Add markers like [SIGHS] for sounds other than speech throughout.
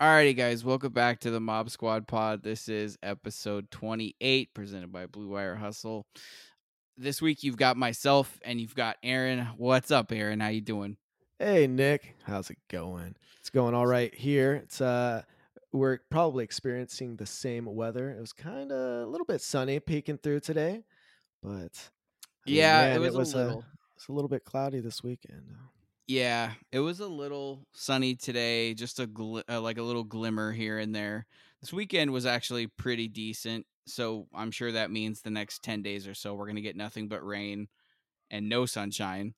Alrighty, guys, welcome back to the Mob Squad Pod. This is episode 28, presented by Blue Wire Hustle. This week you've got myself and you've got Aaron. What's up, Aaron? How you doing? Hey Nick, how's it going? It's going all right here. It's uh we're probably experiencing the same weather. It was kind of a little bit sunny peeking through today, but I mean, Yeah, man, it was, was a little. it's a little bit cloudy this weekend. Yeah, it was a little sunny today, just a gl- uh, like a little glimmer here and there. This weekend was actually pretty decent, so I'm sure that means the next 10 days or so we're going to get nothing but rain and no sunshine.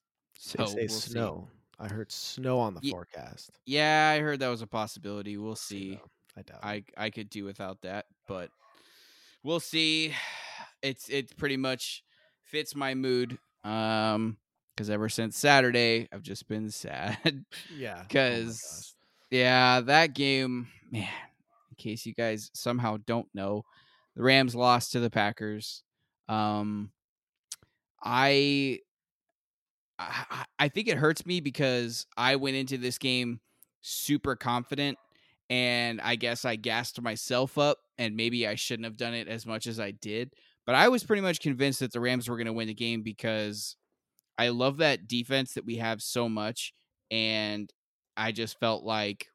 They So say we'll see. snow. I heard snow on the Ye- forecast. Yeah, I heard that was a possibility. We'll see. I doubt. I I could do without that, but we'll see. [SIGHS] It's it pretty much fits my mood. Um, because ever since Saturday, I've just been sad. [LAUGHS] yeah, oh Because yeah, that game, man. In case you guys somehow don't know, the Rams lost to the Packers. Um, I, I- I think it hurts me because I went into this game super confident and I guess I gassed myself up and maybe I shouldn't have done it as much as I did. But I was pretty much convinced that the Rams were going to win the game because I love that defense that we have so much and I just felt like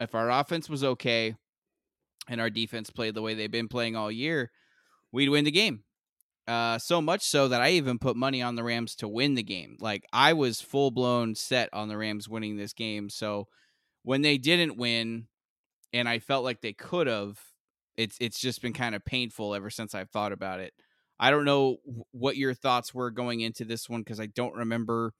if our offense was okay and our defense played the way they've been playing all year, we'd win the game. Uh, so much so that I even put money on the Rams to win the game. Like I was full blown set on the Rams winning this game. So when they didn't win, and I felt like they could have, it's it's just been kind of painful ever since I've thought about it. I don't know what your thoughts were going into this one because I don't remember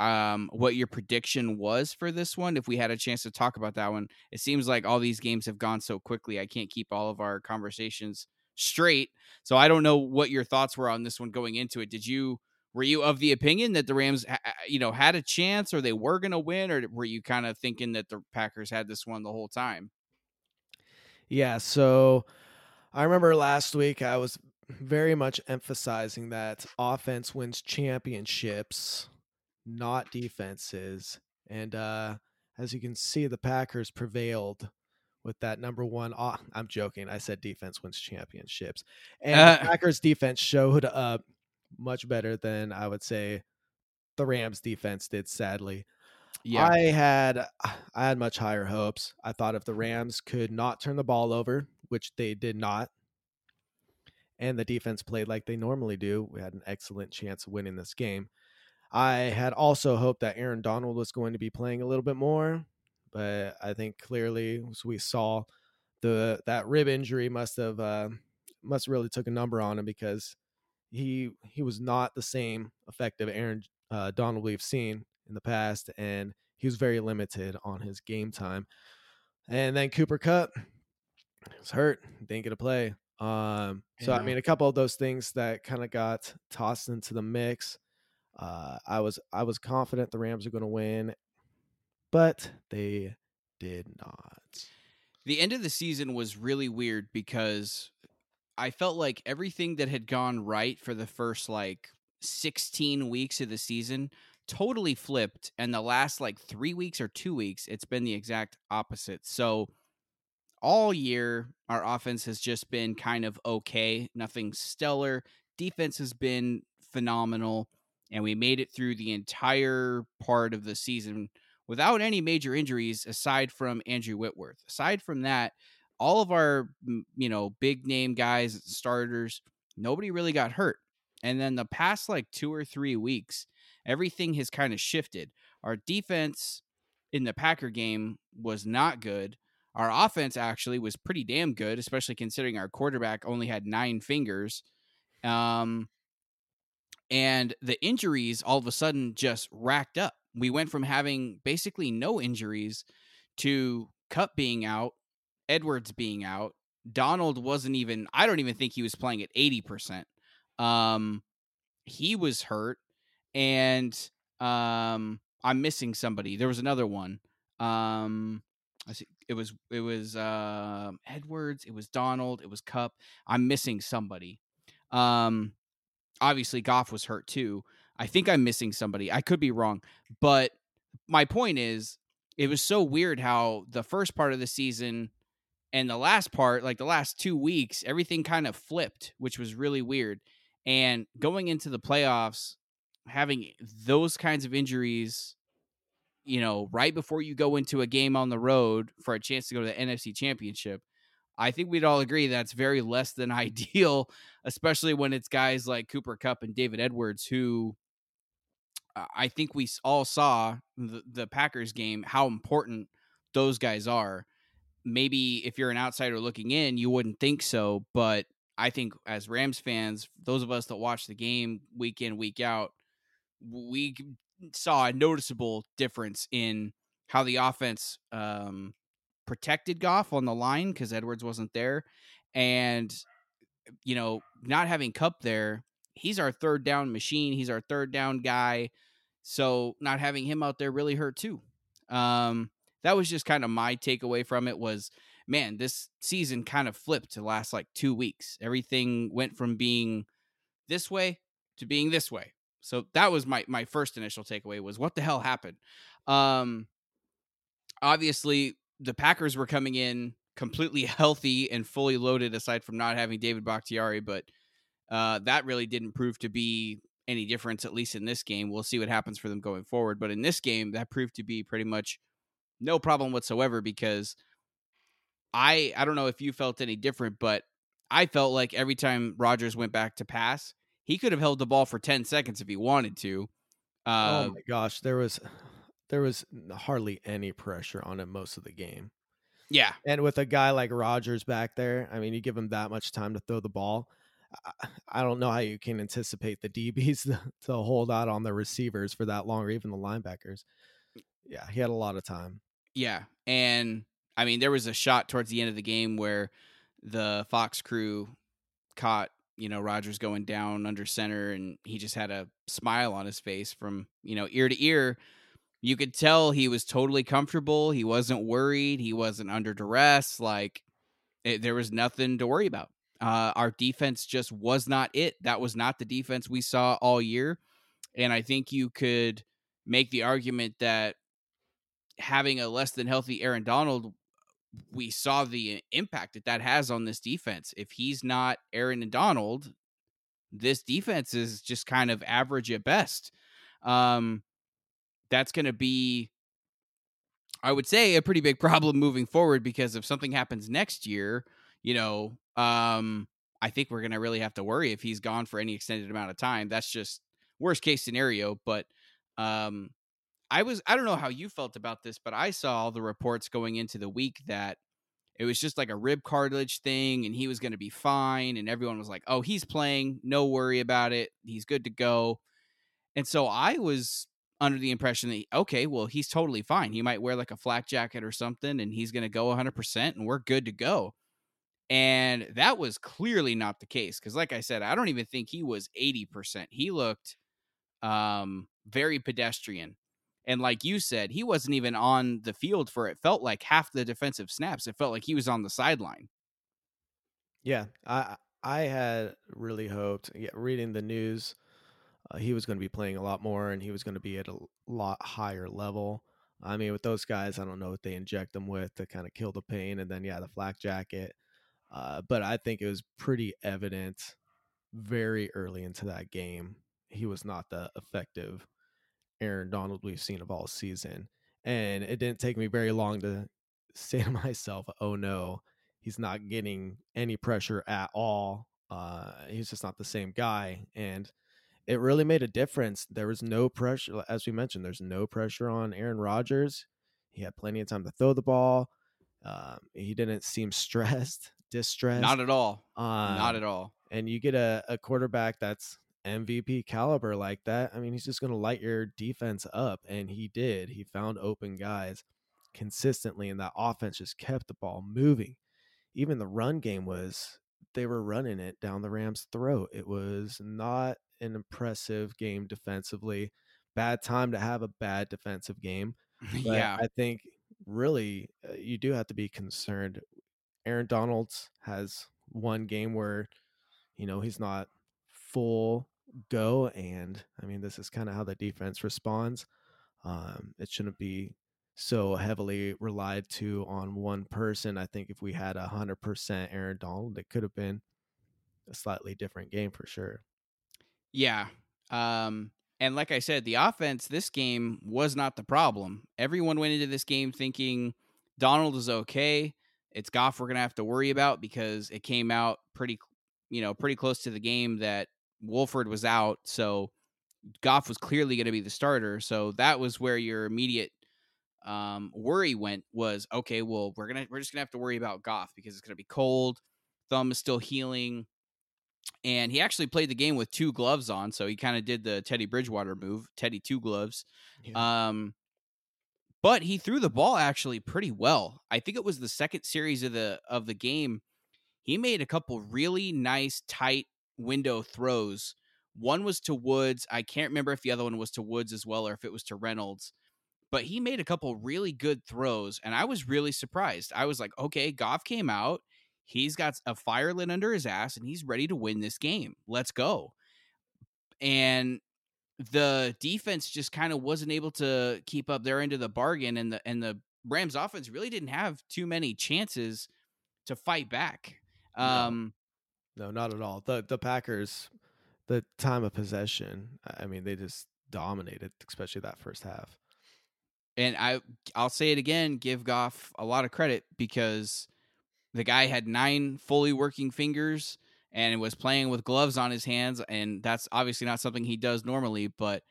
um what your prediction was for this one if we had a chance to talk about that one it seems like all these games have gone so quickly i can't keep all of our conversations straight so I don't know what your thoughts were on this one going into it. Did you were you of the opinion that the Rams, you know, had a chance or they were going to win, or were you kind of thinking that the Packers had this one the whole time? Yeah, so I remember last week I was very much emphasizing that offense wins championships, not defenses. And uh, as you can see, the Packers prevailed with that number one. i'm joking. I said defense wins championships. And Uh. the [LAUGHS] Packers defense showed up much better than I would say the Rams defense did, sadly. Yeah, I had I had much higher hopes. I thought if the Rams could not turn the ball over, which they did not, and the defense played like they normally do, we had an excellent chance of winning this game. I had also hoped that Aaron Donald was going to be playing a little bit more, but I think clearly as we saw the that rib injury must have uh, must really took a number on him because he he was not the same effective Aaron uh, Donald we've seen in the past, and he was very limited on his game time. And then Cooper Kupp was hurt, didn't get to play. Um, so I mean, a couple of those things that kind of got tossed into the mix. Uh, I was I was confident the Rams are going to win, but they did not. the end of the season was really weird because I felt like everything that had gone right for the first like 16 weeks of the season totally flipped and the last like 3 weeks or 2 weeks it's been the exact opposite. So all year our offense has just been kind of okay, nothing stellar. Defense has been phenomenal and we made it through the entire part of the season without any major injuries aside from Andrew Whitworth. Aside from that, all of our you know big name guys starters nobody really got hurt and then the past like two or three weeks everything has kind of shifted our defense in the packer game was not good our offense actually was pretty damn good especially considering our quarterback only had nine fingers um and the injuries all of a sudden just racked up we went from having basically no injuries to Kupp being out Edwards being out. Donald wasn't even I don't even think he was playing at 80%. Um he was hurt and um I'm missing somebody. There was another one. Um I see it was it was uh, Edwards, it was Donald, it was Kupp. I'm missing somebody. Um obviously Goff was hurt too. I think I'm missing somebody. I could be wrong, but my point is it was so weird how the first part of the season and the last part, like the last two weeks, everything kind of flipped, which was really weird. And going into the playoffs, having those kinds of injuries, you know, right before you go into a game on the road for a chance to go to the NFC Championship, I think we'd all agree that's very less than [LAUGHS] ideal, especially when it's guys like Cooper Kupp and David Edwards who I think we all saw the, the Packers game how important those guys are. Maybe if you're an outsider looking in, you wouldn't think so, but I think as Rams fans, those of us that watch the game week in week out, we saw a noticeable difference in how the offense um, protected Goff on the line because Edwards wasn't there, and you know not having Kupp there, he's our third down machine. He's our third down guy. So not having him out there really hurt too. Um, that was just kind of my takeaway from it was, man, this season kind of flipped to last like two weeks. Everything went from being this way to being this way. So that was my my first initial takeaway was what the hell happened. Um, obviously the Packers were coming in completely [LAUGHS] healthy and fully loaded, aside from not having David Bakhtiari, but uh, that really didn't prove to be any difference, at least in this game. We'll see what happens for them going forward. But in this game, that proved to be pretty much no problem whatsoever because I I don't know if you felt any different, but I felt like every time Rodgers went back to pass, he could have held the ball for 10 seconds if he wanted to. Uh, oh my gosh, there was there was hardly any pressure on him most of the game. Yeah. And with a guy like Rodgers back there, I mean, you give him that much time to throw the ball. I don't know how you can anticipate the DBs [LAUGHS] to hold out on the receivers for that long, or even the linebackers. Yeah, he had a lot of time. Yeah, and I mean, there was a shot towards the end of the game where the Fox crew caught you know Rodgers going down under center, and he just had a smile on his face from you know ear to ear. You could tell he was totally comfortable. He wasn't worried. He wasn't under duress. Like it, there was nothing to worry about. Uh, our defense just was not it. That was not the defense we saw all year. And I think you could make the argument that having a less than healthy Aaron Donald, we saw the impact that that has on this defense. If he's not Aaron and Donald, this defense is just kind of average at best. Um, that's going to be, I would say, a pretty big [LAUGHS] problem moving forward because if something happens next year, you know, um, I think we're going to really have to worry if he's gone for any extended amount of time. That's just worst case scenario. But um, I was, I don't know how you felt about this, but I saw all the reports going into the week that it was just like a rib cartilage thing and he was going to be fine. And everyone was like, oh, he's playing. No worry about it. He's good to go. And so I was under the impression that, okay, well, he's totally fine. He might wear like a flak jacket or something and he's going to go 100% and we're good to go. And that was clearly not the case because, like I said, I don't even think he was 80%. He looked um, very pedestrian. And like you said, he wasn't even on the field for it felt like half the defensive snaps. It felt like he was on the sideline. Yeah, I I had really hoped. Yeah, reading the news, uh, he was going to be playing a lot more, and he was going to be at a lot higher level. I mean, with those guys, I don't know what they inject them with to kind of kill the pain, and then yeah, the flak jacket. Uh, but I think it was pretty evident very early into that game he was not the effective Aaron Donald we've seen of all season. And it didn't take me very long to [LAUGHS] say to myself, oh no, he's not getting any pressure at all. Uh, he's just not the same guy. And it really made a difference. There was no pressure, as we mentioned, there's no pressure on Aaron Rodgers. He had plenty of time to throw the ball. Um, he didn't seem [LAUGHS] stressed distressed. Not at all. Not at all. And you get a, a quarterback that's MVP caliber like that. I mean, he's just going to light your defense up. And he did. He found open guys consistently, and that offense just kept the ball moving. Even the run game was, they were running it down the Rams' throat. It was not an impressive game defensively. Bad time to have a bad defensive game. [LAUGHS] yeah. I think really uh, you do have to be concerned Aaron Donalds has one game where, you know, he's not full go. And I mean, this is kind of how the defense responds. Um, it shouldn't be so heavily relied to on one person. I think if we had a hundred percent Aaron Donald, it could have been a slightly different game for sure. Yeah. Um, and like I said, the offense this game was not the problem. Everyone went into this game thinking Donald is okay. It's Goff we're gonna have to worry about because it came out pretty, you know, pretty close to the game that Wolford was out. So Goff was clearly going to be the starter. So that was where your immediate um, worry went was okay. Well, we're gonna we're just gonna have to worry about Goff because it's gonna be cold. Thumb is still healing, and he actually played the game with two gloves on. So he kind of did the Teddy Bridgewater move, Teddy two gloves. Yeah. Um, but he threw the ball actually pretty well. I think it was the second series of the of the game. He made a couple really nice tight window throws. One was to Woods. I can't remember if the other one was to Woods as well or if it was to Reynolds. But he made a couple really good throws, and I was really surprised. I was like, okay, Goff came out. He's got a fire lit under his ass, and he's ready to win this game. Let's go. And the defense just kind of wasn't able to keep up their end of the bargain, and the and the Rams offense really didn't have too many chances to fight back. Um, no, not at all. The the Packers, the time of possession. I mean, they just dominated, especially that first half. And I I'll say it again, give Goff a lot of credit because the guy had nine fully working fingers and was playing with gloves on his hands, and that's obviously not something he does normally, but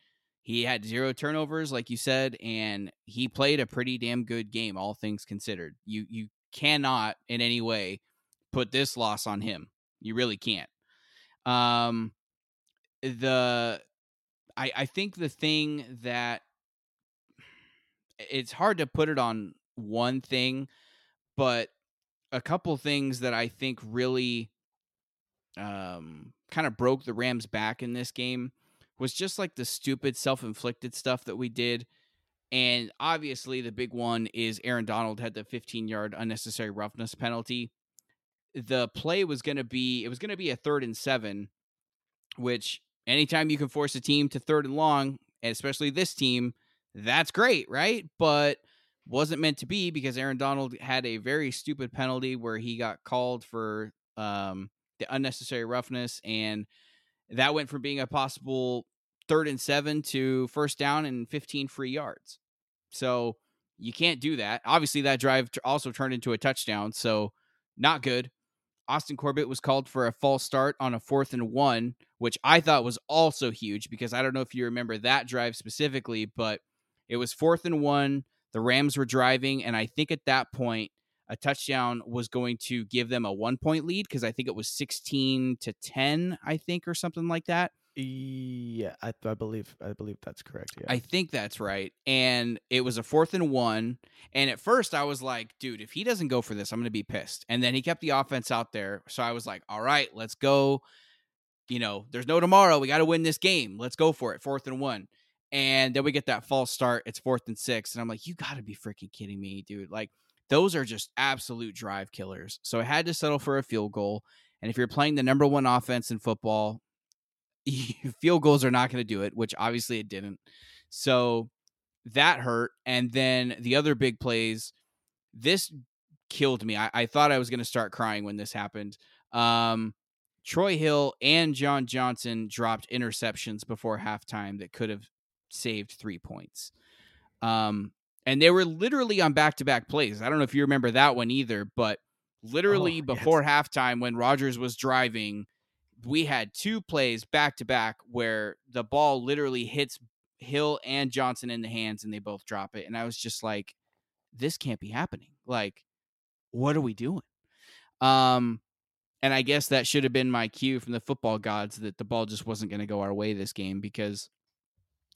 he had zero turnovers, like you said, and he played a pretty damn good game, all things considered. You you cannot in any way put this loss on him. You really can't. Um, the I I think the thing that it's hard to put it on one thing, but a couple things that I think really um kind of broke the Rams back in this game was just like the stupid self-inflicted stuff that we did. And obviously the big one is Aaron Donald had the 15-yard unnecessary roughness penalty the play was going to be it was going to be a third and seven, which anytime you can force a team to third and long, especially this team, that's great, right? But wasn't meant to be because Aaron Donald had a very stupid penalty where he got called for um, the unnecessary roughness, and that went from being a possible third and seven to first down and 15 free yards. So you can't do that. Obviously, that drive also turned into a touchdown. So not good. Austin Corbett was called for a false start on a fourth and one, which I thought was also huge because I don't know if you remember that drive specifically, but it was fourth and one. The Rams were driving, and I think at that point, a touchdown was going to give them a one point lead because I think it was 16 to 10, I think, or something like that. Yeah, I, I believe I believe that's correct. Yeah, I think that's right. And it was a fourth and one. And at first, I was like, dude, if he doesn't go for this, I'm going to be pissed. And then he kept the offense out there, so I was like, all right, let's go. You know, there's no tomorrow. We got to win this game. Let's go for it. Fourth and one. And then we get that false start. It's fourth and six. And I'm like, you got to be freaking kidding me, dude. Like, those are just absolute drive killers. So I had to settle for a field goal. And if you're playing the number one offense in football, field goals are not going to do it, which obviously it didn't. So that hurt. And then the other big plays, this killed me. I, I thought I was going to start crying when this happened. Um, Troy Hill and John Johnson dropped interceptions before halftime that could have saved three points. Um, and they were literally on back to back plays. I don't know if you remember that one either, but literally oh, before yes. halftime when Rodgers was driving, we had two plays back to back where the ball literally hits Hill and Johnson in the hands and they both drop it. And I was just like, this can't be happening. Like, what are we doing? Um, and I guess that should have been my cue from the football gods that the ball just wasn't going to go our way this game because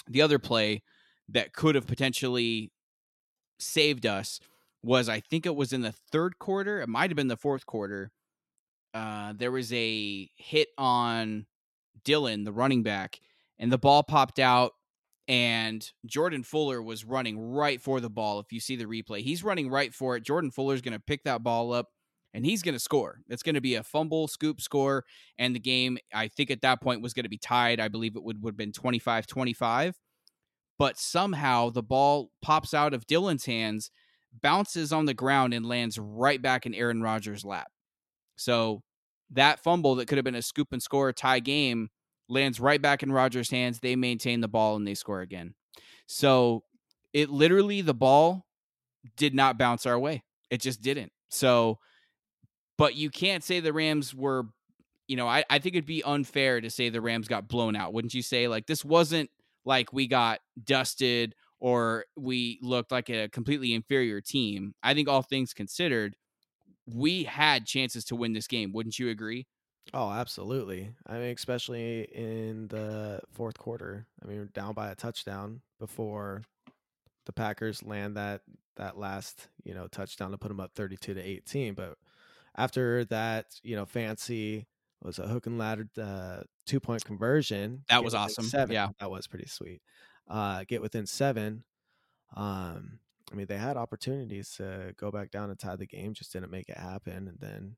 the other play that could have potentially saved us was I think it was in the third quarter. It might have been the fourth quarter uh, there was a hit on Dillon, the running back, and the ball popped out. And Jordan Fuller was running right for the ball. If you see the replay, he's running right for it. Jordan Fuller's going to pick that ball up and he's going to score. It's going to be a fumble, scoop score. And the game, I think at that point, was going to be tied. I believe it would, would have been 25 25. but somehow the ball pops out of Dillon's hands, bounces on the ground, and lands right back in Aaron Rodgers' lap. So that fumble that could have been a scoop and score tie game lands right back in Rodgers' hands. They maintain the ball and they score again. So it literally, the ball did not bounce our way. It just didn't. So, but you can't say the Rams were, you know, I, I think it'd be unfair to say the Rams got blown out. Wouldn't you say? Like, this wasn't like we got dusted or we looked like a completely inferior team. I think all things considered, we had chances to win this game. Wouldn't you agree? Oh, absolutely. I mean, especially in the fourth quarter. I mean, down by a touchdown before the Packers land that that last, you know, touchdown to put them up 32 to 18, but after that, you know, fancy was a hook and ladder uh, two point conversion. That was awesome. Seven. Yeah, that was pretty sweet. Uh, get within seven. Um, I mean, they had opportunities to go back down and tie the game, just didn't make it happen. And then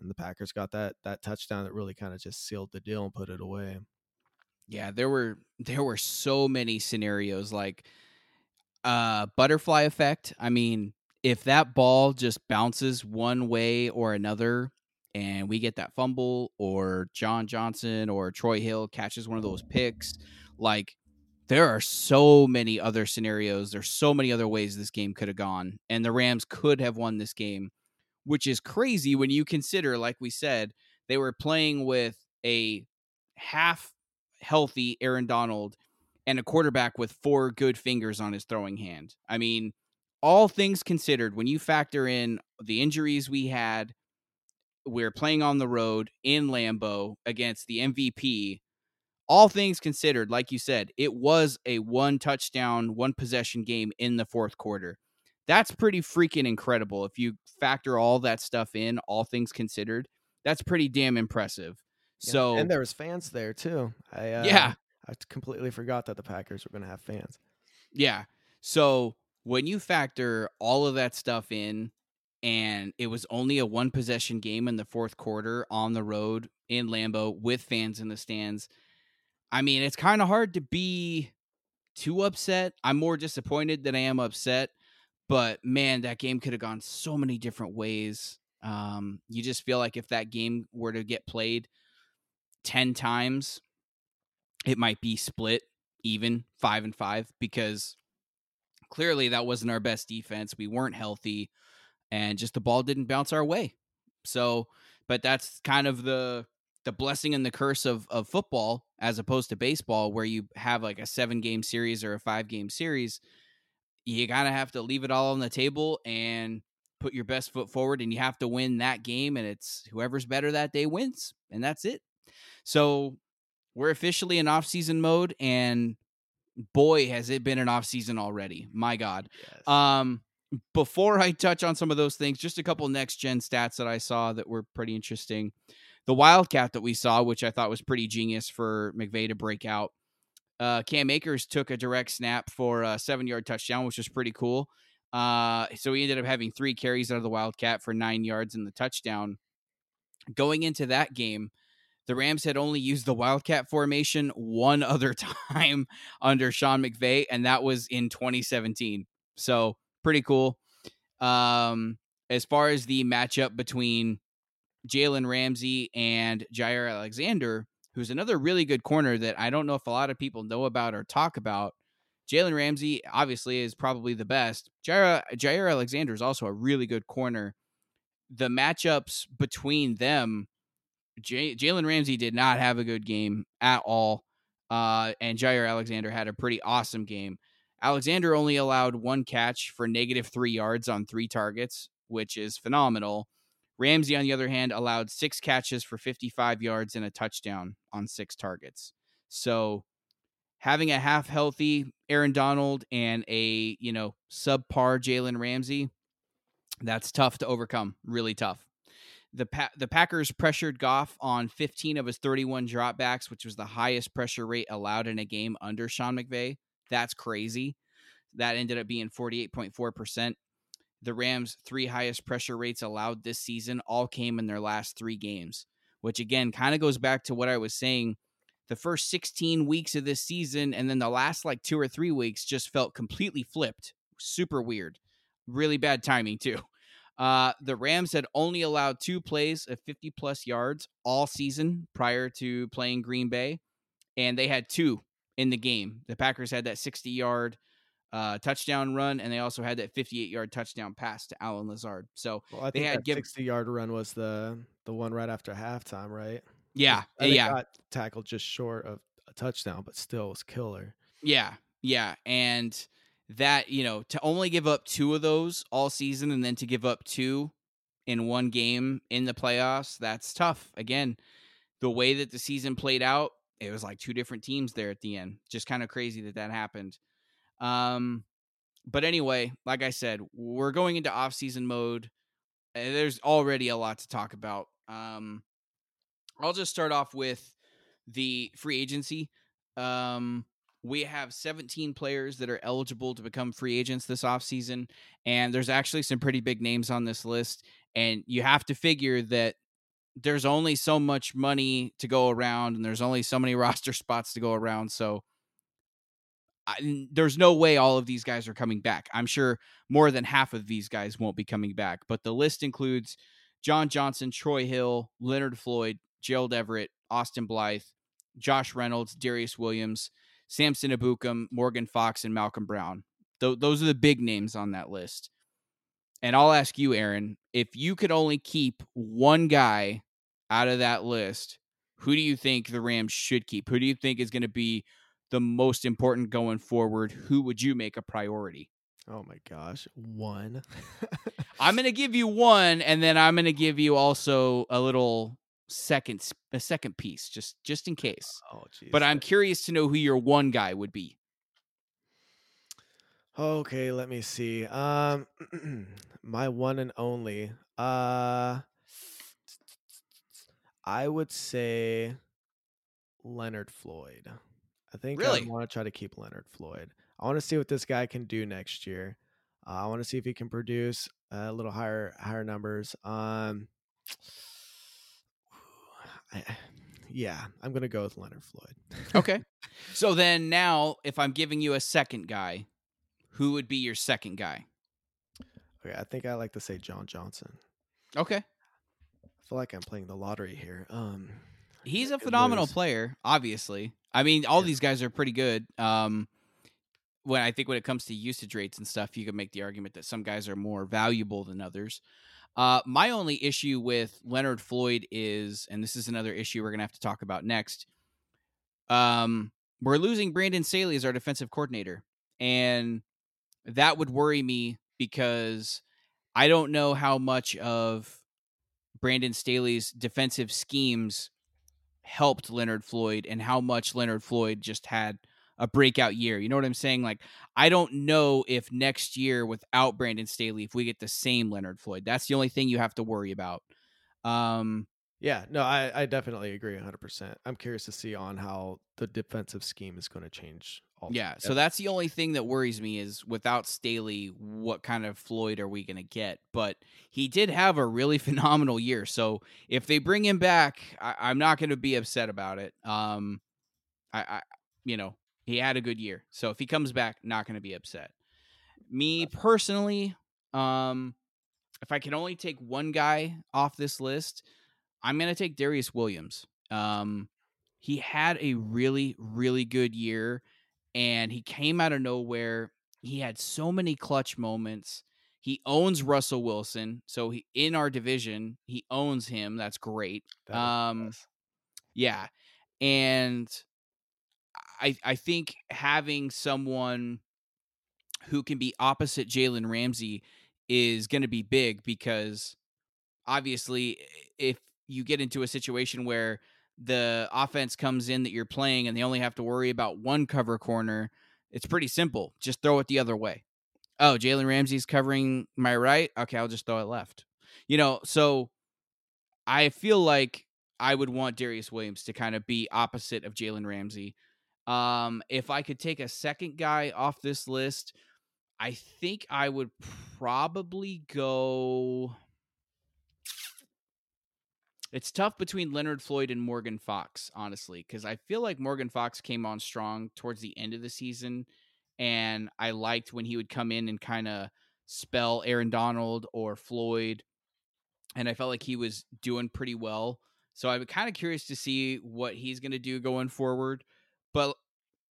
and the Packers got that that touchdown that really kind of just sealed the deal and put it away. Yeah, there were [LAUGHS] there were so many scenarios like uh butterfly effect. I mean, if that ball just bounces one way or another and we get that fumble or John Johnson or Troy Hill catches one of those picks, like there are so many other scenarios. There's so many other ways this game could have gone, and the Rams could have won this game, which is crazy when you consider, like we said, they were playing with a half healthy Aaron Donald and a quarterback with four good fingers on his throwing hand. I mean, all things considered, when you factor in the injuries we had, we're playing on the road in Lambeau against the MVP all things considered, like you said, it was a one touchdown, one possession game in the fourth quarter. That's pretty freaking incredible. If you factor all that stuff in, all things considered, that's pretty damn impressive. Yeah. So and there was fans there too. I uh, yeah, I completely forgot that the Packers were going to have fans. Yeah. So when you factor all of that stuff in, and it was only a one possession game in the fourth quarter on the road in Lambeau with fans in the stands I mean, it's kind of hard to be too upset. I'm more disappointed than I am upset. But man, that game could have gone so many different ways. Um, you just feel like if that game were to get played 10 times, it might be split even five and five because clearly that wasn't our best defense. We weren't healthy and just the ball didn't bounce our way. So, but that's kind of the the blessing and the curse of of football as opposed to baseball where you have like a 7 game series or a 5 game series you kind of have to leave it all on the table and put your best foot forward and you have to win that game and it's whoever's better that day wins and that's it. So we're officially in off-season mode and boy has it been an off-season already my god. Yes. um before i touch on some of those things just a couple next gen stats that i saw that were pretty interesting the Wildcat that we saw, which I thought was pretty genius for McVay to break out. Uh, Cam Akers took a direct snap for a seven yard touchdown, which was pretty cool. Uh, so he ended up having three carries out of the Wildcat for nine yards in the touchdown. Going into that game, the Rams had only used the Wildcat formation one [LAUGHS] other time under Sean McVay, and that was in 2017. So pretty cool. Um, as far as the matchup between Jalen Ramsey and Jaire Alexander, who's another really good corner that I don't know if a lot of people know about or talk about. Jalen Ramsey obviously is probably the best. Jair, Jaire Alexander is also a really good corner. The matchups between them, J- Jalen Ramsey did not have a good game at all, uh, and Jaire Alexander had a pretty awesome game. Alexander only allowed one catch for negative three yards on three targets, which is phenomenal. Ramsey, on the other hand, allowed six catches for 55 yards and a touchdown on six targets. So having a half healthy Aaron Donald and a, you know, subpar Jalen Ramsey, that's tough to overcome. Really tough. The pa- the Packers pressured Goff on 15 of his 31 dropbacks, which was the highest pressure rate allowed in a game under Sean McVay. That's crazy. That ended up being 48.4% the Rams' three highest pressure rates allowed this season all came in their last three games, which again kind of goes back to what I was saying. the first 16 weeks of this season and then the last like two or three weeks just felt completely flipped. Super weird. Really bad timing, too. [LAUGHS] Uh, the Rams had only allowed two plays of 50 plus yards all season prior to playing Green Bay, and they had two in the game. The Packers had that 60 yard uh, touchdown run, and they also had that 58 yard touchdown pass to Allen Lazard. So Well, I They think had that give- 60 yard run was the the one right after halftime, right? yeah, yeah, got tackled just short of a touchdown, but still was killer. Yeah, yeah, and that you know to only give up two of those all season, and then to give up two in one game in the playoffs, that's tough. Again, the way that the season played out, it was like two different teams there at the end. Just kind of crazy that that happened. Um, but anyway, like I said, we're going into off-season mode. and There's already a lot to talk about. Um, I'll just start off with the free agency. Um, we have 17 players that are eligible to become free agents this offseason. And there's actually some pretty big names on this list. And you have to figure that there's only so much money to go around and there's only so many [LAUGHS] roster spots to go around. So I, there's no way all of these guys are coming back. I'm sure more than half of these guys won't be coming back. But the list includes John Johnson, Troy Hill, Leonard Floyd, Gerald Everett, Austin Blythe, Josh Reynolds, Darious Williams, Samson Ebukam, Morgan Fox, and Malcolm Brown. Th- those are the big names on that list. And I'll ask you, Aaron, if you could only keep one guy out of that list, who do you think the Rams should keep? Who do you think is going to be the most important going forward? Who would you make a priority? Oh my gosh, one. I'm going to give you one, and then I'm going to give you also a little second, a second piece, just just in case. oh jeez. But I'm curious to know who your one guy would be. Okay, let me see. Um [CLEARS THROAT] my one and only. Uh I would say Leonard Floyd. I think Really? I want to try to keep Leonard Floyd. I want to see what this guy can do next year. Uh, I want to see if he can produce a little higher higher numbers. Um [SIGHS] I, yeah, I'm going to go with Leonard Floyd. Okay. [LAUGHS] so then now, if I'm giving you a second guy, who would be your second guy? Okay, I think I like to say John Johnson. Okay. I feel like I'm playing the lottery here. Um He's a phenomenal player, obviously. I mean, all Yeah. these guys are pretty good. Um, when I think when it comes to usage rates and stuff, you can make the argument that some guys are more valuable than others. Uh, my only issue with Leonard Floyd is, and this is another issue we're gonna have to talk about next. Um, we're losing Brandon Staley as our defensive coordinator, and that would worry me because I don't know how much of Brandon Staley's defensive schemes helped Leonard Floyd and how much Leonard Floyd just had a breakout year. You know what I'm saying? Like, I don't know if next year without Brandon Staley, if we get the same Leonard Floyd. That's the only thing you have to worry about. Um, Yeah, no, I, I definitely agree 100%. I'm curious to see on how the defensive scheme is going to change. Yeah, so that's the only thing that worries me is without Staley, what kind of Floyd are we going to get? But he did have a really [LAUGHS] phenomenal year. So if they bring him back, I, I'm not going to be upset about it. Um, I, I, you know, he had a good year. So if he comes back, not going to be upset. Me personally, um, if I can only take one guy off this list, I'm going to take Darious Williams. Um, he had a really, really good year, and he came out of nowhere. He had so many clutch moments. He owns Russell Wilson, so he in our division, he owns him. That's great. That um, nice. Yeah. And I I think having someone who can be opposite Jalen Ramsey is going to be big because obviously if you get into a situation where the offense comes in that you're playing and they only have to worry about one cover corner, it's pretty simple. Just throw it the other way. Oh, Jalen Ramsey's covering my right. Okay, I'll just throw it left. You know, so I feel like I would want Darious Williams to kind of be opposite of Jalen Ramsey. Um, if I could take a second guy off this list, I think I would probably go. It's tough between Leonard Floyd and Morgan Fox, honestly, because I feel like Morgan Fox came on strong towards the end of the season, and I liked when he would come in and kind of spell Aaron Donald or Floyd, and I felt like he was doing pretty well. So I'm kind of curious to see what he's going to do going forward. But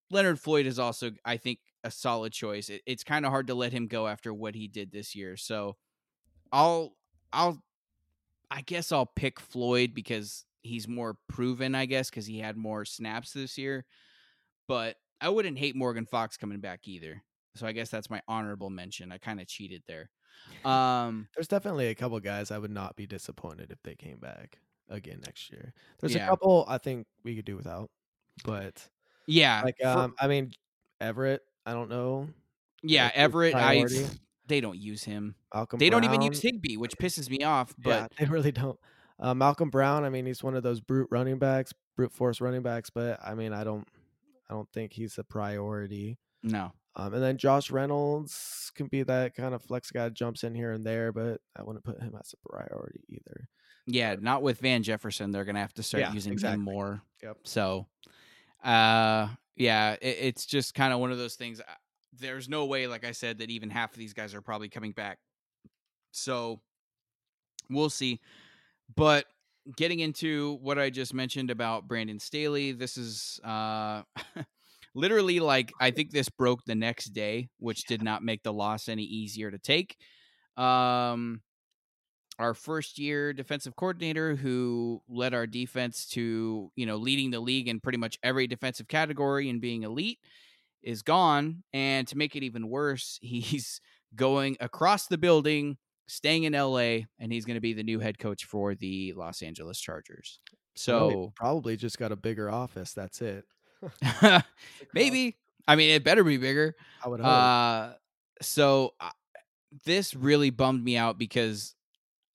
Leonard Floyd is also, I think, a solid choice. It, it's kind of hard to let him go after what he did this year. So I'll, I'll, I guess I'll pick Floyd because he's more proven. I guess because he had more snaps this year. But I wouldn't hate Morgan Fox coming back either. So I guess that's my honorable mention. I kind of cheated there. [LAUGHS] Um, There's definitely a couple guys I would not be disappointed if they came back again next year. There's Yeah. a couple I think we could do without, but yeah, like for- um, I mean Everett, I don't know. yeah, Everett. I. they don't use him. Malcolm They don't even use Higbee, which pisses me off. But yeah, [LAUGHS] they really don't. Uh, Malcolm Brown, I mean, he's one of those brute running backs, brute force running backs, but I mean, I don't, I don't think he's a priority. no, Um, and then Josh Reynolds can be that kind of flex guy jumps in here and there, but I wouldn't put him as a priority either. yeah, not with Van Jefferson. They're gonna have to start Yeah, using exactly. him more. Yep. So, uh, yeah, it, it's just kind of one of those things. There's no way, like I said, that even half of these guys are probably coming back. So, we'll see. But getting into what I just mentioned about Brandon Staley, this is uh, [LAUGHS] literally like I think this broke the next day, which did not make the loss any easier to take. Um, our first year defensive coordinator who led our defense to, you know, leading the league in pretty much every defensive category and being elite is gone. And to make it even worse, [LAUGHS] he's going across the building, staying in LA, and he's going to be the new head coach for the Los Angeles Chargers. Well, So probably just got a bigger office. That's it. [LAUGHS] [LAUGHS] maybe, I mean, it better be bigger. I would hope. Uh, so uh, this really bummed me out because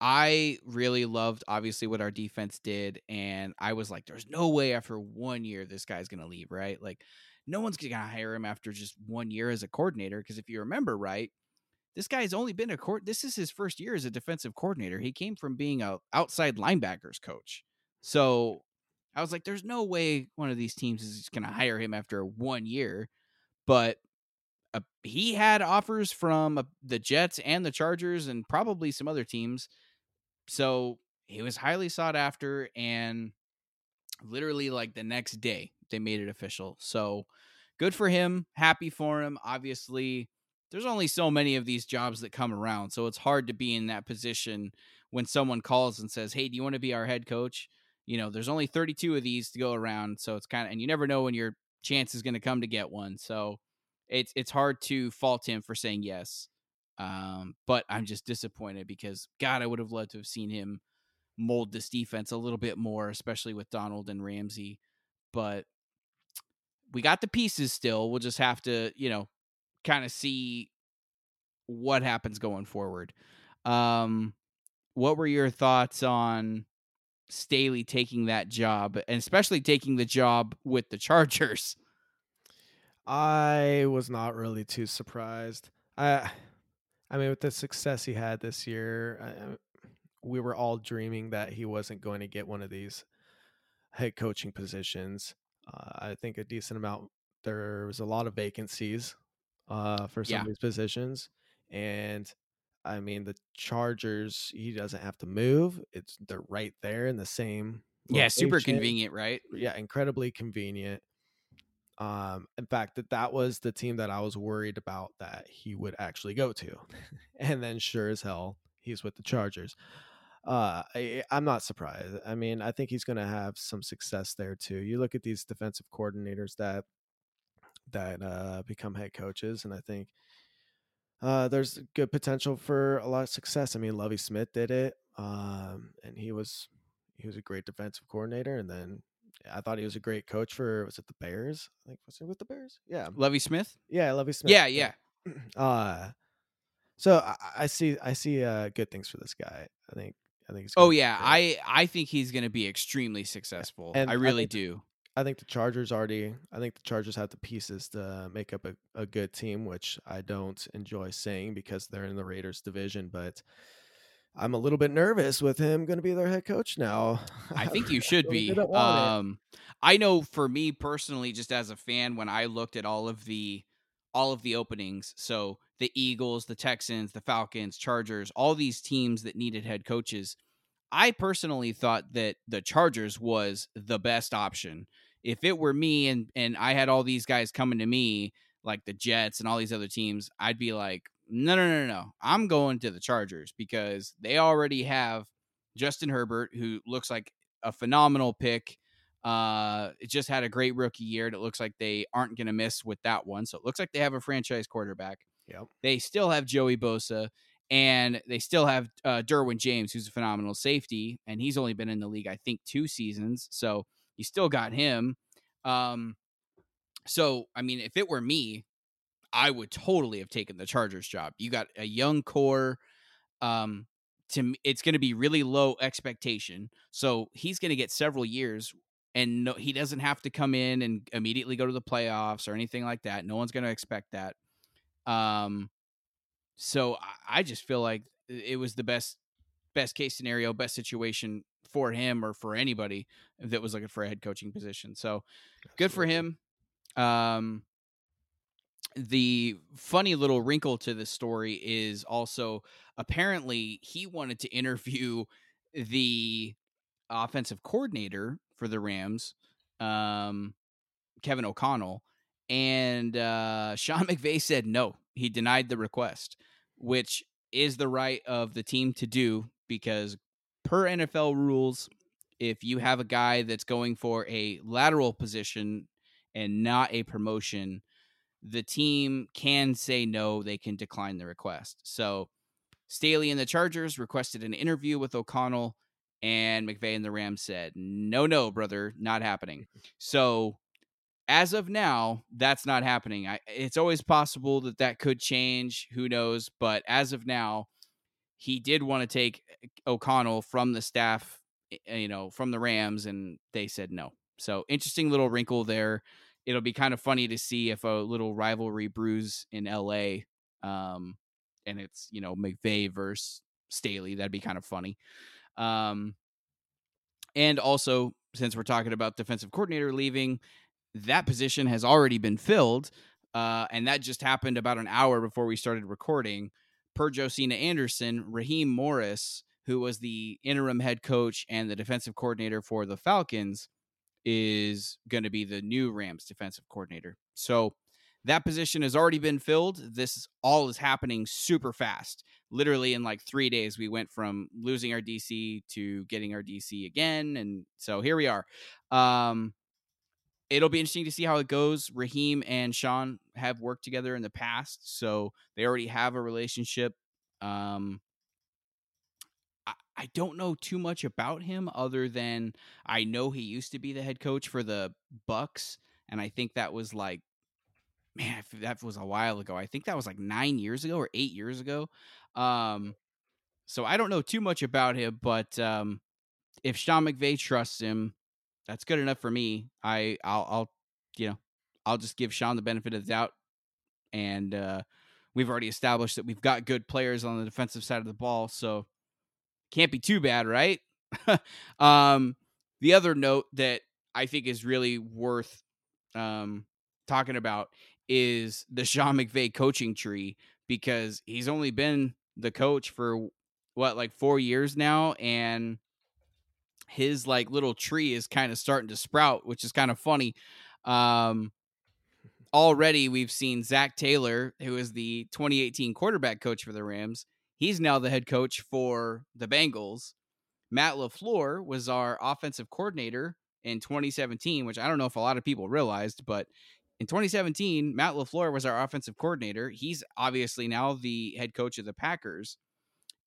I really loved obviously what our defense did, and I was like, "There's no way after one year this guy's gonna leave, right? Like, no one's gonna hire him after just one year as a coordinator." Because if you remember right, this guy's only been a court. This is his first year as a defensive coordinator. He came from being a outside linebackers coach, so I was like, "There's no way one of these teams is gonna hire him after one year," but uh, he had offers from uh, the Jets and the Chargers and probably some other teams. So he was highly sought after, and literally like the next day they made it official. So good for him. Happy for him. Obviously, there's only so many of these jobs that come around, so it's hard to be in that position when someone calls and says, "Hey, do you want to be our head coach?" You know, there's only 32 of these to go around, so it's kind of and you never know when your chance is going to come to get one. So it's it's hard to fault him for saying yes. Um, but I'm just disappointed because God, I would have loved to have seen him mold this defense a little bit more, especially with Donald and Ramsey. But we got the pieces still. We'll just have to, you know, kind of see what happens going forward. Um, what were your thoughts on Staley taking that job, and especially taking the job with the Chargers? I was not really too surprised. I, I mean, with the success he had this year, I, we were all dreaming that he wasn't going to get one of these head coaching positions. Uh, I think a decent amount. There was a lot of vacancies uh, for some Yeah. of these positions, and I mean the Chargers. He doesn't have to move; it's they're right there in the same. Yeah, super convenient, right? yeah, incredibly convenient. Um, in fact, that that was the team that I was worried about that he would actually go to, [LAUGHS] and then sure as hell, he's with the Chargers. Uh, I, I'm not surprised. I mean, I think he's going to have some success there too. You look at these defensive coordinators that that uh, become head coaches, and I think uh, there's good potential for a lot of success. I mean, Lovie Smith did it, um, and he was he was a great defensive coordinator, and then I thought he was a great coach for was it the Bears? I think was it with the Bears? Yeah, Lovie Smith. yeah, Lovie Smith. Yeah, yeah. [CLEARS THROAT] Uh, so I, I see I see uh, good things for this guy. I think I think. Oh yeah. I I think he's going to be extremely successful. And I I really think- do. I think the Chargers already. I think the Chargers have the pieces to make up a, a good team, which I don't enjoy saying because they're in the Raiders division. But I'm a little bit nervous with him going to be their head coach now. I think you [LAUGHS] should be. Um, I know for me personally, just as a fan, when I looked at all of the all of the openings, so the Eagles, the Texans, the Falcons, Chargers, all these teams that needed head coaches, I personally thought that the Chargers was the best option. If it were me and and I had all these guys coming to me, like the Jets and all these other teams, I'd be like, no, no, no, no. I'm going to the Chargers because they already have Justin Herbert, who looks like a phenomenal pick. Uh, it just had a great rookie year, and it looks like they aren't going to miss with that one. So it looks like they have a franchise quarterback. Yep. They still have Joey Bosa, and they still have uh, Derwin James, who's a phenomenal safety, and he's only been in the league, I think, two seasons. So you still got him. Um, so I mean, if it were me, I would totally have taken the Chargers job. You got a young core. Um, to it's going to be really low expectation. So he's going to get several years, and no, he doesn't have to come in and immediately go to the playoffs or anything like that. No one's going to expect that. Um, so I, I just feel like it was the best best case scenario, best situation for him or for anybody that was looking for a head coaching position. So good for him. Um, the funny little wrinkle to this story is also apparently he wanted to interview the offensive coordinator for the Rams, um, Kevin O'Connell, and uh, [LAUGHS] Sean McVay said no. He denied the request, which is the right of the team to do because per NFL rules, if you have a guy that's going for a lateral position and not a promotion, the team can say no, they can decline the request. So Staley and the Chargers requested an interview with O'Connell, and McVay and the Rams said, no, no, brother, not happening. So as of now, that's not happening. I, it's always possible that that could change. Who knows? But as of now, he did want to take eh, O'Connell from the staff, eh, eh, you know, from the Rams, and they said no. So interesting little wrinkle there. It'll be kind of funny to see if a little rivalry brews in LA, um, and it's you know McVay versus Staley. That'd be kind of funny. Um, and also, since we're talking about defensive coordinator leaving, that position has already been filled, uh, and that just happened about an hour before we started recording. Per Josina Anderson, Raheem Morris, who was the interim head coach and the defensive coordinator for the Falcons, is going to be the new Rams defensive coordinator. So that position has already been filled. This all is happening super fast. Literally in like three days, we went from losing our DC to getting our DC again, and so here we are. Um, it'll be interesting to see how it goes. Raheem and Sean have worked together in the past, so they already have a relationship. Um, I, I don't know too much about him other than I know he used to be the head coach for the Bucks, and I think that was like, man, that was a while ago. I think that was like nine years ago or eight years ago. Um, so I don't know too much about him, but um, if Sean McVay trusts him, that's good enough for me. I I'll, I'll you know I'll just give Sean the benefit of the doubt, and uh, we've already established that we've got good players on the defensive side of the ball, so can't be too bad, right? [LAUGHS] um, the other note that I think is really worth um, talking about is the Sean McVay coaching tree because he's only been the coach for what like four years now, and his like little tree is kind of starting to sprout, which is kind of funny. Um, already we've seen Zac Taylor, who is the 2018 quarterback coach for the Rams. He's now the head coach for the Bengals. Matt LaFleur was our offensive coordinator in 2017, which I don't know if a lot of people realized, but in 2017, Matt LaFleur was our offensive coordinator. He's obviously now the head coach of the Packers.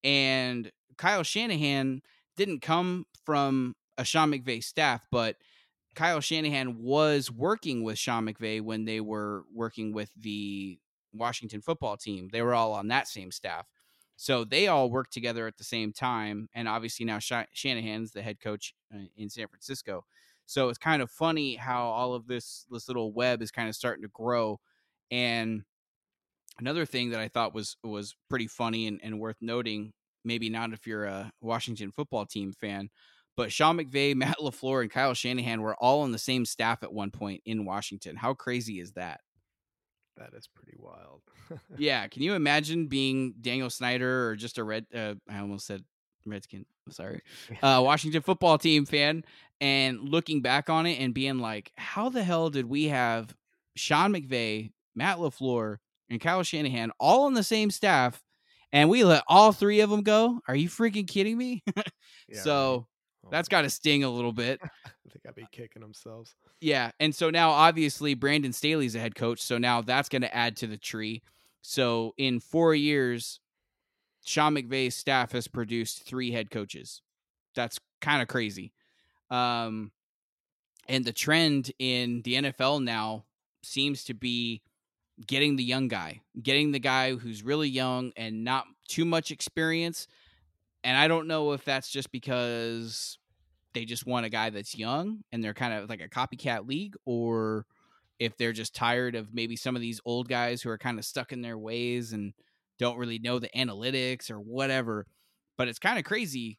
And Kyle Shanahan didn't come from a Sean McVay staff, but Kyle Shanahan was working with Sean McVay when they were working with the Washington football team. They were all on that same staff. So they all worked together at the same time. And obviously now Shanahan's the head coach uh, in San Francisco. So it's kind of funny how all of this this little web is kind of starting to grow. And another thing that I thought was was pretty funny and, and worth noting maybe not if you're a Washington football team fan, but Sean McVay, [LAUGHS] Matt LaFleur, and Kyle Shanahan were all on the same staff at one point in Washington. How crazy is that? That is pretty wild. [LAUGHS] yeah, can you imagine being Daniel Snyder or just a red? Uh, I almost said Redskin. Sorry, [LAUGHS] uh, Washington football team fan, and looking back on it and being like, how the hell did we have Sean McVay, Matt LaFleur, and Kyle Shanahan all on the same staff, and we let all three of them go? Are you freaking kidding me? [LAUGHS] Yeah, so Oh, that's got to sting a little bit. I think I'd be kicking themselves. Yeah, and so now obviously Brandon Staley's a head coach, so now that's going to add to the tree. So in four years, Sean McVay's staff has produced three head coaches. That's kind of crazy. Um, and the trend in the NFL now seems to be getting the young guy, getting the guy who's really young and not too much experience. And I don't know if that's just because they just want a guy that's young and they're kind of like a copycat league or if they're just tired of maybe some of these old guys who are kind of stuck in their ways and don't really know the analytics or whatever. But it's kind of crazy.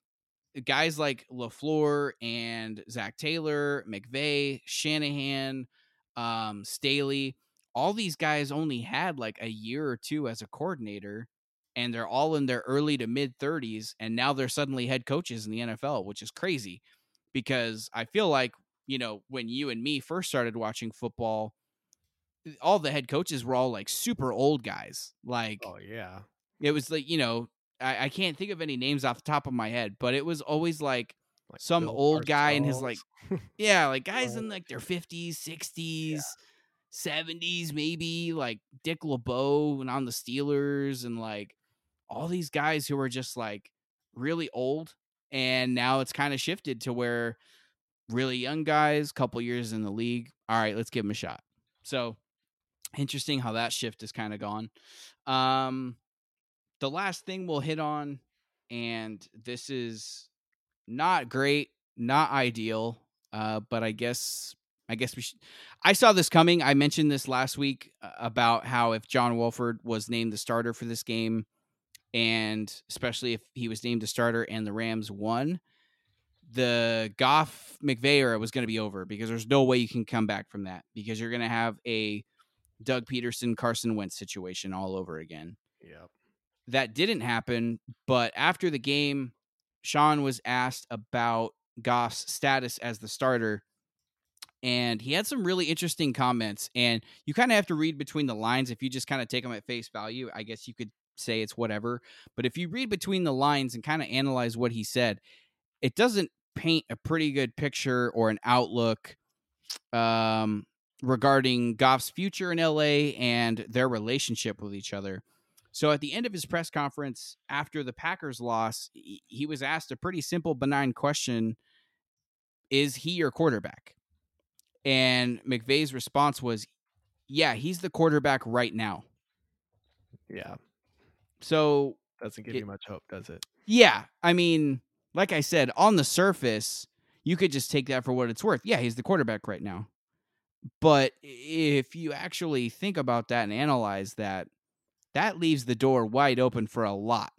Guys like LaFleur and Zac Taylor, McVay, Shanahan, um, Staley, all these guys only had like a year or two as a coordinator and they're all in their early to mid 30s and now they're suddenly head coaches in the NFL, which is crazy because I feel like, you know, when you and me first started watching football, all the head coaches were all like super old guys. Like Oh yeah. it was like, you know, I, I can't think of any names off the top of my head, but it was always like Like some Bill old guy in his like [LAUGHS] yeah, like guys in like their fifties, sixties, seventies, maybe like Dick LeBeau and on the Steelers, and like all these guys who were just like really old. And now it's kind of shifted to where really young guys, couple years in the league. All right, let's give them a shot. So interesting how that shift has kind of gone. Um, the last thing we'll hit on, and this is not great, not ideal, uh, but I guess I guess we should. I saw this coming. I mentioned this last week uh, about how if John Wolford was named the starter for this game, and especially if he was named the starter and the Rams won, the Goff McVay era was going to be over because there's no way you can come back from that because you're going to have a Doug Pederson Carson Wentz situation all over again Yep. that didn't happen. But after the game, Sean was asked about Goff's status as the starter. And he had some really interesting comments. And you kind of have to read between the lines. If you just kind of take them at face value, I guess you could say it's whatever. But if you read between the lines and kind of analyze what he said, it doesn't paint a pretty good picture or an outlook um, regarding Goff's future in LA and their relationship with each other. So at the end of his press conference after the Packers loss, he was asked a pretty simple, benign question Is he your quarterback? And McVay's response was, Yeah, he's the quarterback right now. Yeah. So, Doesn't give It- you much hope, does it? yeah, I mean, like I said, on the surface, you could just take that for what it's worth. Yeah, he's the quarterback right now. But if you actually think about that and analyze that, that leaves the door wide open for a lot.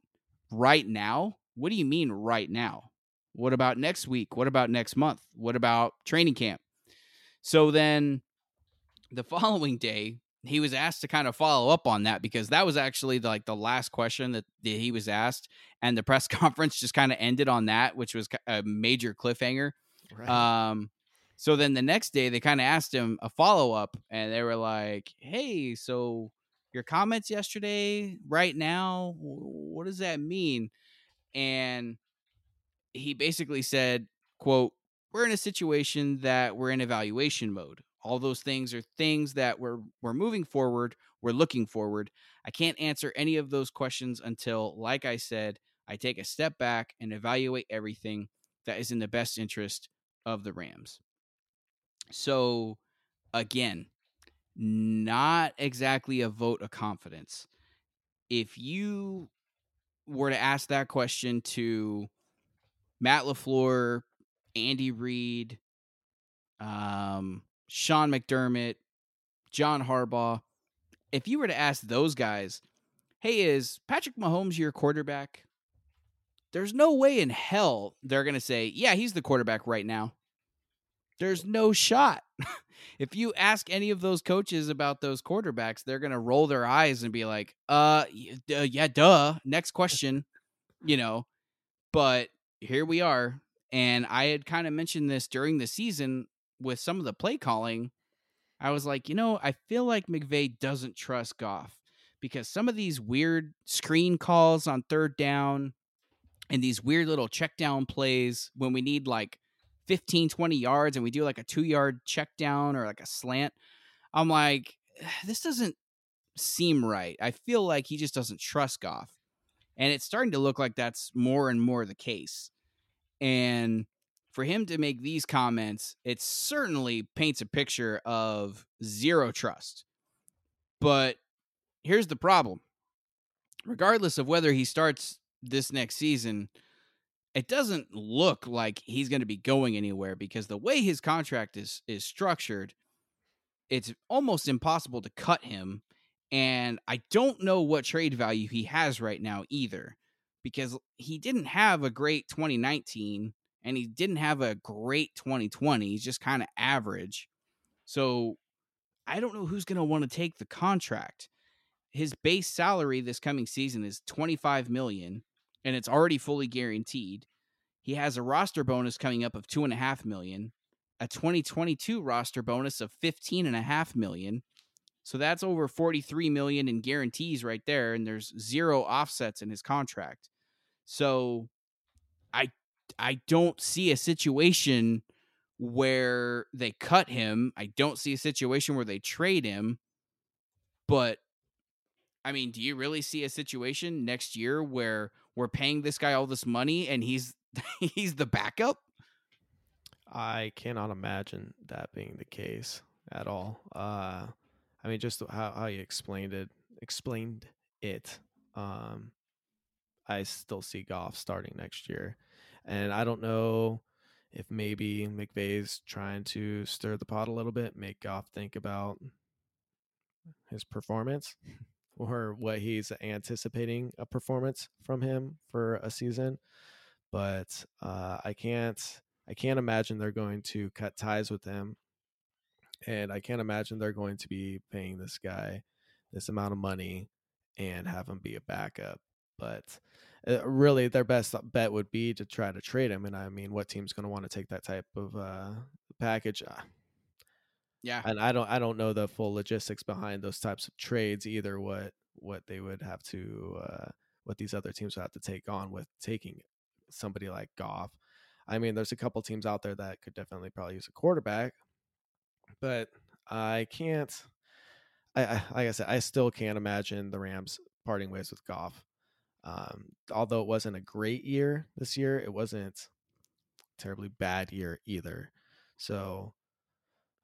Right now? What do you mean right now? What about next week? What about next month? What about training camp? So then the following day, he was asked to kind of follow up on that because that was actually the, like the last question that, that he was asked and the press [LAUGHS] conference just kind of ended on that, which was a major cliffhanger. Right. Um, so then the next day they kind of asked him a follow up, and they were like, "Hey, so your comments yesterday, right now, what does that mean?" And he basically said, "quote We're in a situation that we're in evaluation mode. All those things are things that we're we're moving forward. We're looking forward. I can't answer any of those questions until, like I said, I take a step back and evaluate everything that is in the best interest of the Rams. So, again, not exactly a vote of confidence. If you were to ask that question to Matt LaFleur, Andy Reid, um, Sean McDermott, John Harbaugh, if you were to ask those guys, hey, is Patrick Mahomes your quarterback? there's no way in hell they're going to say, yeah, he's the quarterback right now. There's no shot. [LAUGHS] if you ask any of those coaches about those quarterbacks, they're going to roll their eyes and be like, uh, yeah, duh. Next question, you know. But here we are. And I had kind of mentioned this during the season with some of the play calling. I was like, you know, I feel like McVay doesn't trust Goff because some of these weird screen calls on third down and these weird little check down plays when we need like 15, 20 yards and we do like a two yard check down or like a slant. I'm like, this doesn't seem right. I feel like he just doesn't trust Goff. And it's starting to look like that's more and more the case. And for him to make these comments, it certainly paints a picture of zero trust. But here's the problem regardless of whether he starts this next season, it doesn't look like he's going to be going anywhere because the way his contract is is structured, it's almost impossible to cut him. And I don't know what trade value he has right now either, because he didn't have a great 2019 and he didn't have a great 2020. He's just kind of average. So I don't know who's going to want to take the contract his base salary this coming season is 25 million and it's already fully guaranteed. He has a roster bonus coming up of two and a half million, a 2022 roster bonus of 15 and a half million. So that's over 43 million in guarantees right there. And there's zero offsets in his contract. So I I don't see a situation where they cut him. I don't see a situation where they trade him. But I mean, do you really see a situation next year where we're paying this guy all this money and he's [LAUGHS] he's the backup? I cannot imagine that being the case at all. Uh, I mean, just how, how you explained it, explained it. Um, I still see Goff starting next year, and I don't know if maybe McVay's trying to stir the pot a little bit, make Goff think about his performance or what he's anticipating a performance from him for a season. But uh, I can't I can't imagine they're going to cut ties with him, and I can't imagine they're going to be paying this guy this amount of money and have him be a backup. But uh, really, their best bet would be to try to trade him. And I mean, what team's going to want to take that type of uh, package? Yeah. And I don't I don't know the full logistics behind those types of trades either what what they would have to uh what these other teams would have to take on with taking somebody like Goff. I mean, there's a couple teams out there that could definitely probably use a quarterback, but I can't. I, I like I said, I still can't imagine the Rams parting ways with Goff. Um, although it wasn't a great year this year, it wasn't terribly bad year either. So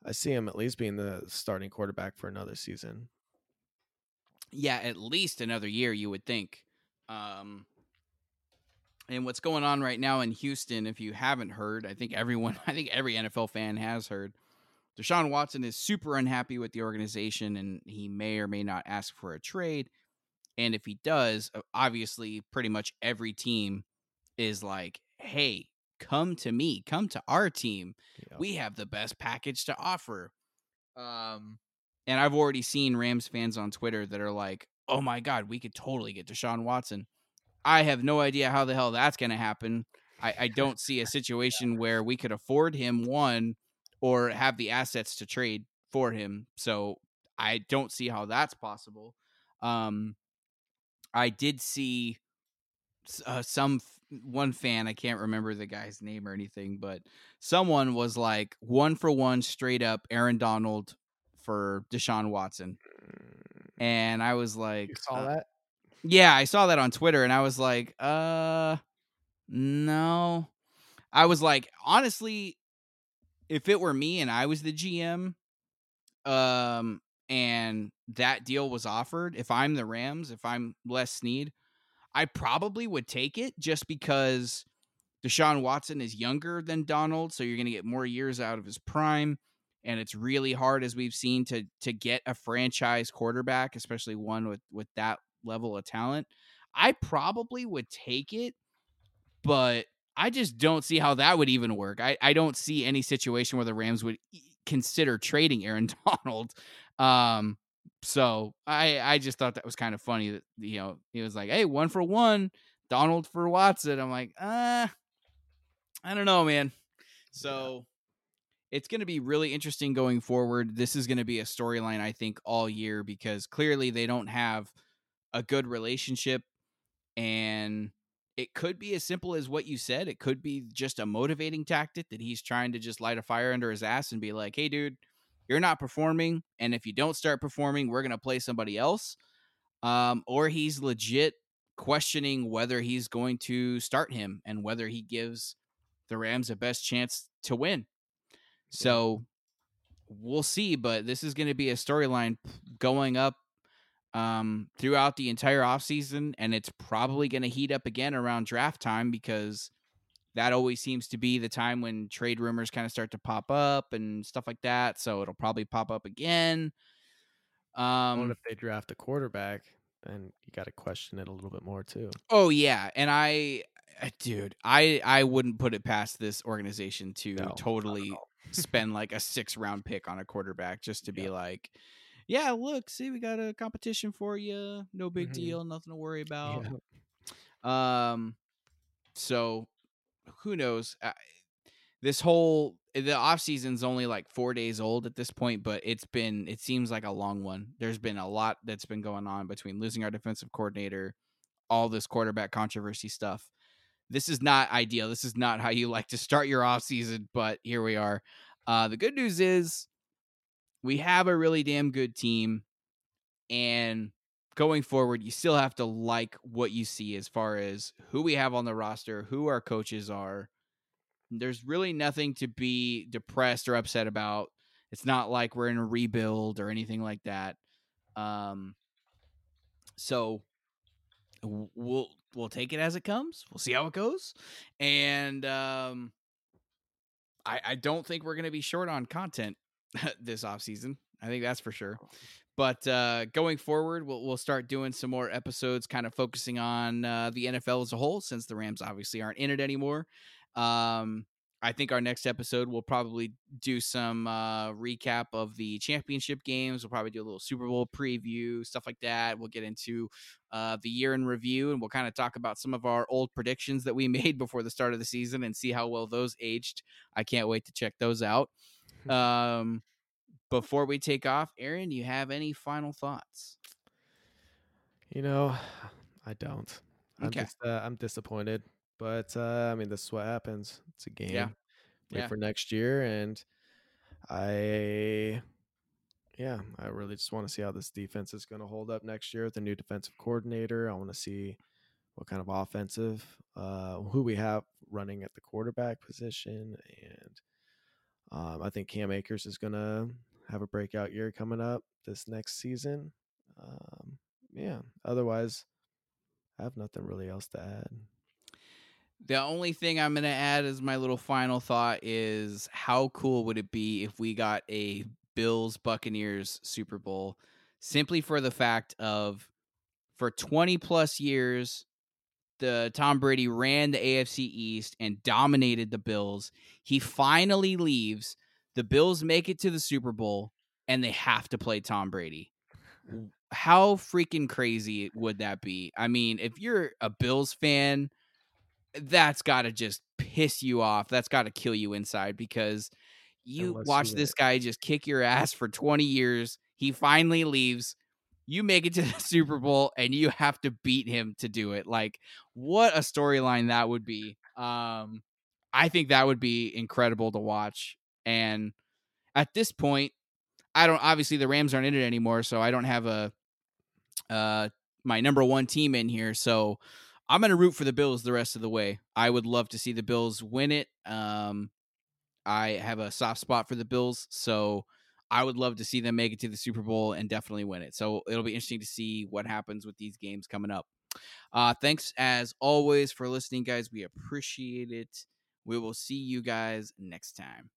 I see him at least being the starting quarterback for another season. Yeah, at least another year, you would think. Um, and what's going on right now in Houston, if you haven't heard, I think everyone, [LAUGHS] I think every NFL fan has heard. Deshaun Watson is super unhappy with the organization and he may or may not ask for a trade. And if he does, obviously, pretty much every team is like, hey, come to me, come to our team. Yeah. We have the best package to offer. Um, and I've already seen Rams fans on Twitter that are like, "Oh my god, we could totally get Deshaun Watson." I have no idea how the hell that's going to happen. I, I don't see a situation where we could afford him one or have the assets to trade for him. So I don't see how that's possible. Um, I did see uh, some one fan I can't remember the guy's name or anything, but someone was like one for one straight up Aaron Donald for Deshaun Watson, mm. and I was like, you saw uh, that? Yeah, I saw that on Twitter, and I was like, uh, no. I was like, honestly, if it were me and I was the GM, um, and that deal was offered, if I'm the Rams, if I'm Les Snead, I probably would take it just because Deshaun Watson is younger than Donald, so you're going to get more years out of his prime. And it's really hard, as we've seen, to to get a franchise quarterback, especially one with with that level of talent. I probably would take it, but I just don't see how that would even work. I, I don't see any situation where the Rams would consider trading Aaron [LAUGHS] Donald. Um, so I I just thought that was kind of funny that you know he was like, hey, one for one, Donald for Watson. I'm like, uh, I don't know, man. So it's going to be really interesting going forward. This is going to be a storyline, I think, all year because clearly they don't have a good relationship. And it could be as simple as what you said. It could be just a motivating tactic that he's trying to just light a fire under his ass and be like, hey, dude, you're not performing. And if you don't start performing, we're going to play somebody else. Um, or he's legit questioning whether he's going to start him and whether he gives the Rams a best chance to win. So we'll see, but this is going to be a storyline going up um, throughout the entire offseason, and it's probably going to heat up again around draft time because that always seems to be the time when trade rumors kind of start to pop up and stuff like that. So it'll probably pop up again. Um, what if they draft a quarterback? Then you got to question it a little bit more too. Oh yeah, and I, uh, dude, I I wouldn't put it past this organization to no, totally [LAUGHS] spend like a six round pick on a quarterback just to be like, yeah, look, see, we got a competition for you. No big mm-hmm. deal, nothing to worry about. Yeah. Um, so who knows? This whole the off season's only like four days old at this point, but it's been it seems like a long one. There's been a lot that's been going on between losing our defensive coordinator, all this quarterback controversy stuff this is not ideal. This is not how you like to start your off season, but here we are. Uh, the good news is we have a really damn good team, and going forward, you still have to like what you see as far as who we have on the roster, who our coaches are. There's really nothing to be depressed or upset about. It's not like we're in a rebuild or anything like that. Um, so we'll we'll take it as it comes. We'll see how it goes. And um I I don't think we're going to be short on content [LAUGHS] this off season. I think that's for sure. But uh, going forward, we'll we'll start doing some more episodes, kind of focusing on uh, the NFL as a whole, since the Rams obviously aren't in it anymore. Um, I think our next episode will probably do some uh, recap of the championship games. We'll probably do a little Super Bowl preview, stuff like that. We'll get into uh, the year in review, and we'll kind of talk about some of our old predictions that we [LAUGHS] made before the start of the season and see how well those aged. I can't wait to check those out. [LAUGHS] Um, before we take off, Aaron, you have any final thoughts? You know, I don't. I'm okay. just uh, I'm disappointed. But uh, I mean, this is what happens. It's a game. Yeah. Wait yeah. for next year, and I, yeah, I really just want to see how this defense is going to hold up next year with the new defensive coordinator. I want to see what kind of offensive, uh, who we have running at the quarterback position, and um, I think Cam Akers is going to have a breakout year coming up this next season. Um, yeah. Otherwise, I have nothing really else to add. The only thing I'm going to add as my little final thought is how cool would it be if we got a Bills Buccaneers Super Bowl simply for the fact of for 20 plus years the Tom Brady ran the AFC East and dominated the Bills. He finally leaves. The Bills make it to the Super Bowl and they have to play Tom Brady. [LAUGHS] How freaking crazy would that be? I mean, if you're a Bills fan, that's got to just piss you off. That's got to kill you inside because you Unless watch you this guy just kick your ass for 20 years. He finally leaves. You make it to the Super Bowl and you have to beat him to do it. Like, what a storyline that would be. Um, I think that would be incredible to watch. And at this point, I don't obviously the Rams aren't in it anymore, so I don't have a uh my number one team in here. So I'm to root for the Bills the rest of the way. I would love to see the Bills win it. Um, I have a soft spot for the Bills, so I would love to see them make it to the Super Bowl and definitely win it. So it'll be interesting to see what happens with these games coming up. Uh, thanks as always for listening, guys. We appreciate it. We will see you guys next time.